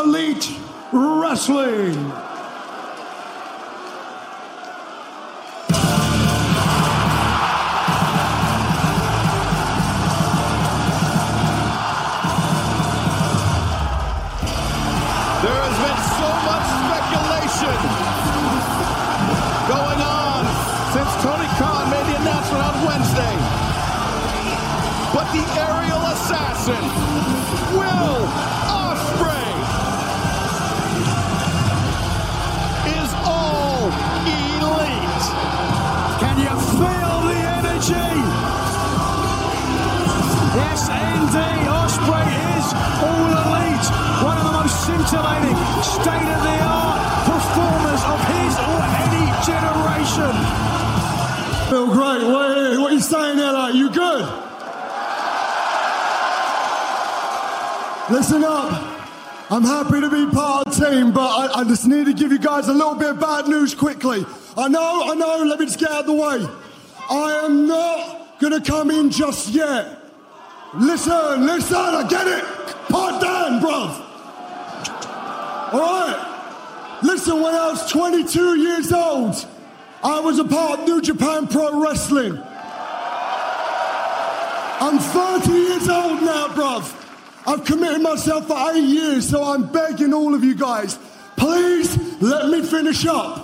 Elite Wrestling. There has been so the? Yes, indeed. Ospreay is all elite. One of the most scintillating, state-of-the-art performers of his or any generation. Feel great. What, what are you saying there? Like, you good? Listen up. I'm happy to be part of the team, but I, I just need to give you guys a little bit of bad news quickly. I know, I know, let me just get out of the way. I am not gonna come in just yet. Listen, listen, I get it. Part down, bruv. Alright. Listen, when I was 22 years old, I was a part of New Japan Pro Wrestling. I'm 30 years old now, bruv. I've committed myself for eight years, so I'm begging all of you guys, please let me finish up.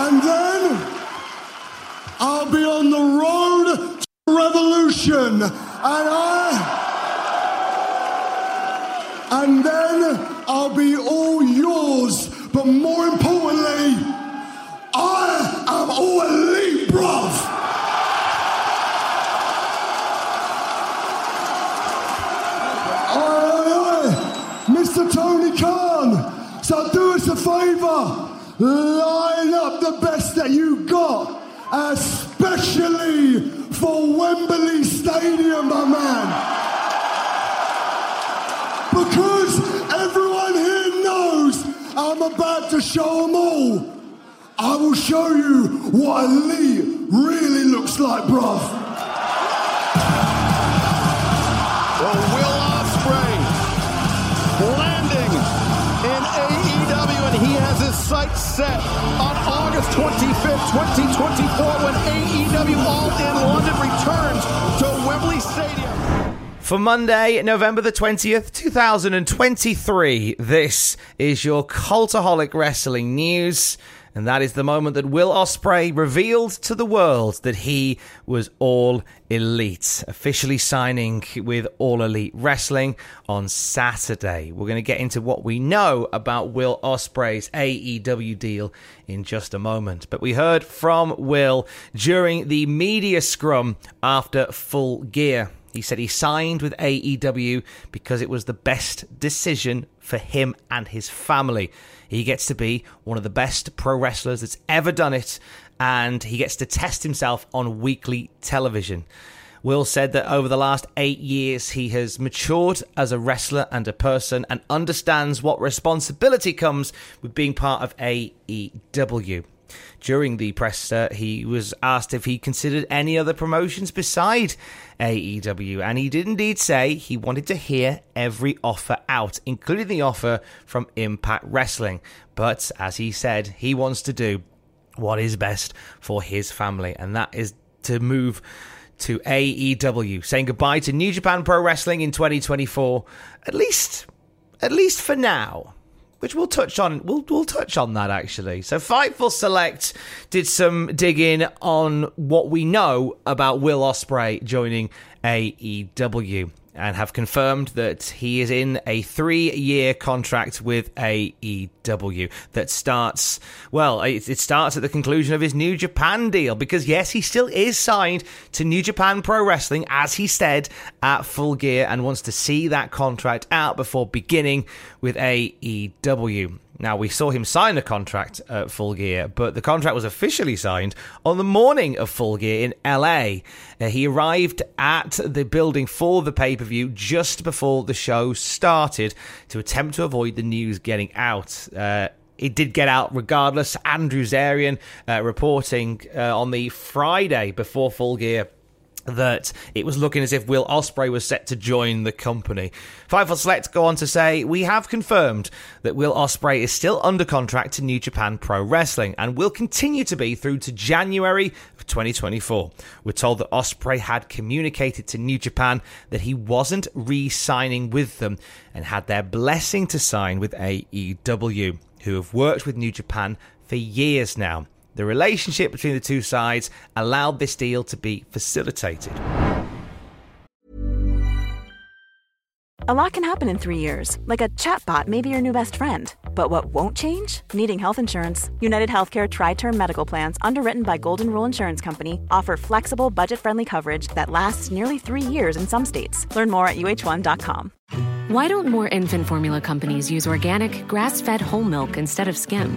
And then I'll be on the road to revolution. And I. And then About to show them all. I will show you what a Lee really looks like, bruv. Well, Will Ospreay landing in AEW, and he has his sights set on August 25th, 2024, when AEW All In London returns to Wembley Stadium. For Monday, November the 20th, 2023, this is your Cultaholic Wrestling News. And that is the moment that Will Ospreay revealed to the world that he was all elite, officially signing with All Elite Wrestling on Saturday. We're going to get into what we know about Will Ospreay's AEW deal in just a moment. But we heard from Will during the media scrum after Full Gear. He said he signed with AEW because it was the best decision for him and his family. He gets to be one of the best pro wrestlers that's ever done it, and he gets to test himself on weekly television. Will said that over the last eight years, he has matured as a wrestler and a person and understands what responsibility comes with being part of AEW. During the press, uh, he was asked if he considered any other promotions beside AEW, and he did indeed say he wanted to hear every offer out, including the offer from Impact Wrestling. But as he said, he wants to do what is best for his family, and that is to move to AEW, saying goodbye to New Japan Pro Wrestling in 2024, at least, at least for now. Which we'll touch on. We'll we'll touch on that actually. So Fightful Select did some digging on what we know about Will Ospreay joining AEW and have confirmed that he is in a three year contract with AEW that starts, well, it, it, starts at the conclusion of his New Japan deal because, yes, he still is signed to New Japan Pro Wrestling, as he said at Full Gear, and wants to see that contract out before beginning with AEW. Now, we saw him sign a contract at Full Gear, but the contract was officially signed on the morning of Full Gear in LA. Uh, he arrived at the building for the pay per view just before the show started to attempt to avoid the news getting out. Uh, it did get out regardless. Andrew Zarian uh, reporting uh, on the Friday before Full Gear that it was looking as if Will Ospreay was set to join the company. Fightful Select go on to say, We have confirmed that Will Ospreay is still under contract to New Japan Pro Wrestling and will continue to be through to January of 2024. We're told that Ospreay had communicated to New Japan that he wasn't re-signing with them and had their blessing to sign with AEW, who have worked with New Japan for years now. The relationship between the two sides allowed this deal to be facilitated. A lot can happen in three years, like a chatbot may be your new best friend. But what won't change? Needing health insurance. United Healthcare TriTerm Medical Plans, underwritten by Golden Rule Insurance Company, offer flexible, budget friendly coverage that lasts nearly three years in some states. Learn more at uh1.com. Why don't more infant formula companies use organic, grass fed whole milk instead of skim?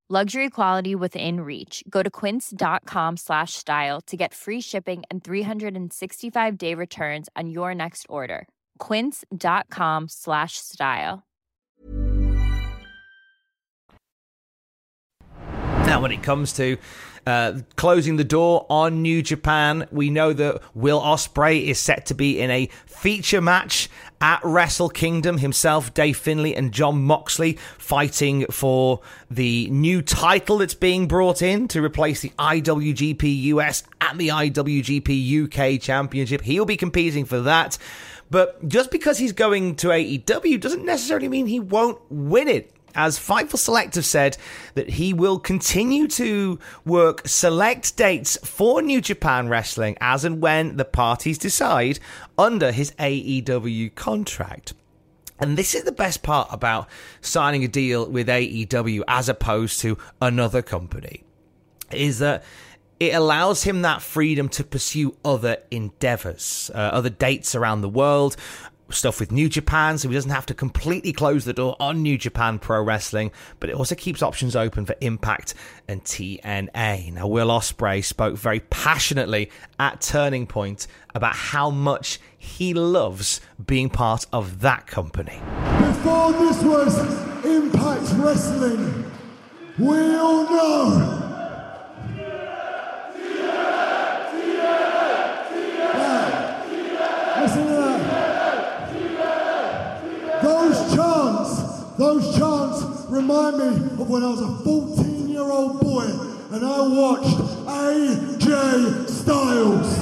Luxury quality within reach. Go to quince.com slash style to get free shipping and 365 day returns on your next order. Quince.com slash style. Now, when it comes to uh, closing the door on New Japan, we know that Will Ospreay is set to be in a feature match at Wrestle Kingdom. Himself, Dave Finlay, and Jon Moxley fighting for the new title that's being brought in to replace the IWGP US and the IWGP UK Championship. He'll be competing for that. But just because he's going to AEW doesn't necessarily mean he won't win it as Fightful Select have said that he will continue to work select dates for New Japan Wrestling as and when the parties decide under his AEW contract. And this is the best part about signing a deal with AEW as opposed to another company is that it allows him that freedom to pursue other endeavors, uh, other dates around the world, stuff with New Japan, so he doesn't have to completely close the door on New Japan Pro Wrestling, but it also keeps options open for Impact and TNA. Now, Will Ospreay spoke very passionately at Turning Point about how much he loves being part of that company. Before this was Impact Wrestling, we all know Those chants remind me of when I was a 14 year old boy and I watched AJ Styles.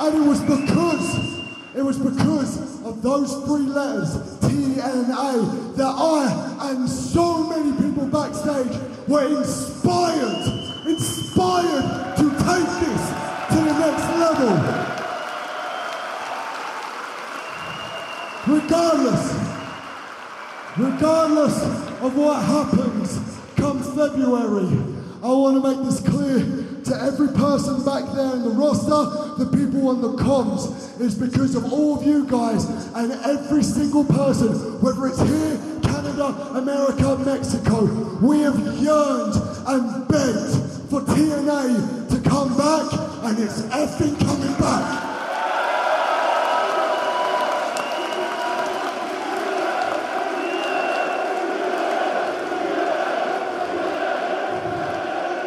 And it was because, it was because of those three letters, TNA, that I and so many people backstage were inspired regardless of what happens come February, I want to make this clear to every person back there in the roster, the people on the comms. It's because of all of you guys and every single person, whether it's here, Canada, America, Mexico, we have yearned and begged for TNA to come back, and it's effing coming back.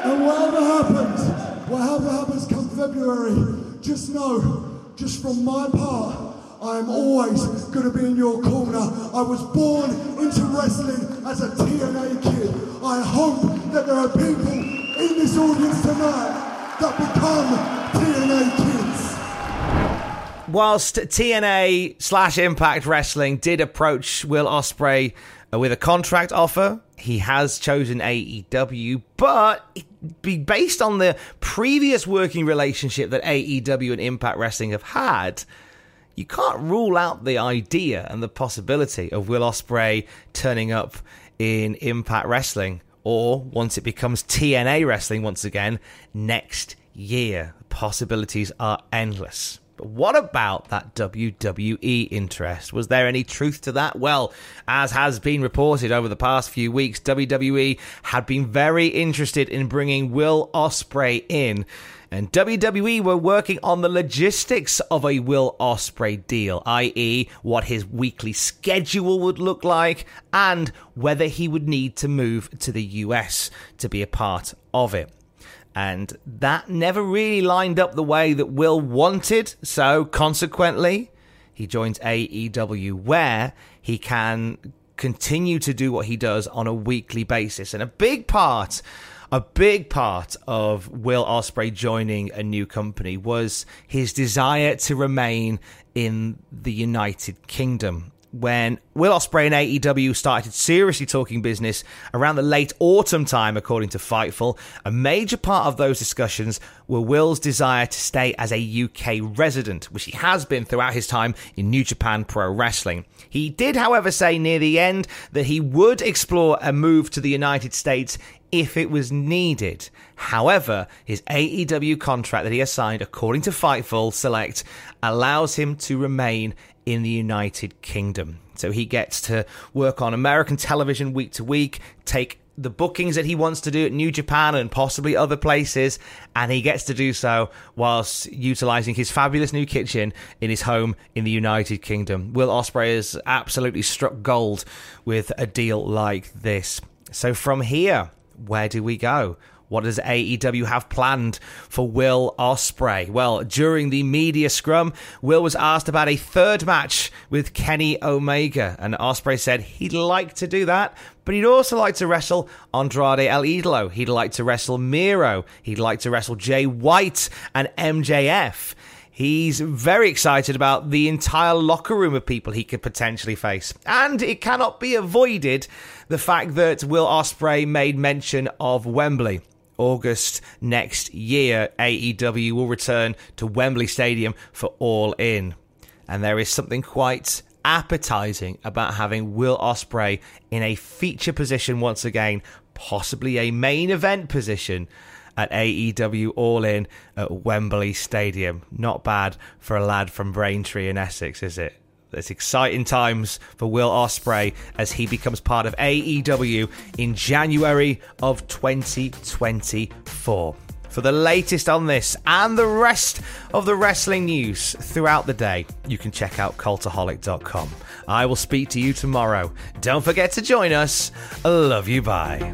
And whatever happens, whatever happens come February, just know, just from my part, I am always going to be in your corner. I was born into wrestling as a TNA kid. I hope that there are people in this audience tonight that become TNA kids. Whilst TNA slash Impact Wrestling did approach Will Ospreay Uh, with a contract offer, he has chosen AEW, but be based on the previous working relationship that AEW and Impact Wrestling have had, you can't rule out the idea and the possibility of Will Ospreay turning up in Impact Wrestling or once it becomes TNA Wrestling once again next year. Possibilities are endless. But what about that WWE interest? Was there any truth to that? Well, as has been reported over the past few weeks, WWE had been very interested in bringing Will Ospreay in. And WWE were working on the logistics of a Will Ospreay deal, i.e., what his weekly schedule would look like and whether he would need to move to the US to be a part of it. And that never really lined up the way that Will wanted. So, consequently, he joins AEW, where he can continue to do what he does on a weekly basis. And a big part, a big part of Will Ospreay joining a new company was his desire to remain in the United Kingdom when Will Ospreay and AEW started seriously talking business around the late autumn time, according to Fightful. A major part of those discussions were Will's desire to stay as a UK resident, which he has been throughout his time in New Japan Pro Wrestling. He did, however, say near the end that he would explore a move to the United States if it was needed. However, his AEW contract that he has signed, according to Fightful Select, allows him to remain in the United Kingdom. So he gets to work on American television week to week, take the bookings that he wants to do at New Japan and possibly other places, and he gets to do so whilst utilizing his fabulous new kitchen in his home in the United Kingdom. Will Ospreay has absolutely struck gold with a deal like this. So from here, where do we go? What does AEW have planned for Will Ospreay? Well, during the media scrum, Will was asked about a third match with Kenny Omega, and Ospreay said he'd like to do that, but he'd also like to wrestle Andrade El Idolo. He'd like to wrestle Miro. He'd like to wrestle Jay White and MJF. He's very excited about the entire locker room of people he could potentially face. And it cannot be avoided the fact that Will Ospreay made mention of Wembley. August next year, AEW will return to Wembley Stadium for All In. And there is something quite appetizing about having Will Ospreay in a feature position once again, possibly a main event position at AEW All In at Wembley Stadium. Not bad for a lad from Braintree in Essex, is it? It's exciting times for Will Ospreay as he becomes part of AEW in January of 2024. For the latest on this and the rest of the wrestling news throughout the day, you can check out cultaholic.com. I will speak to you tomorrow. Don't forget to join us. Love you. Bye.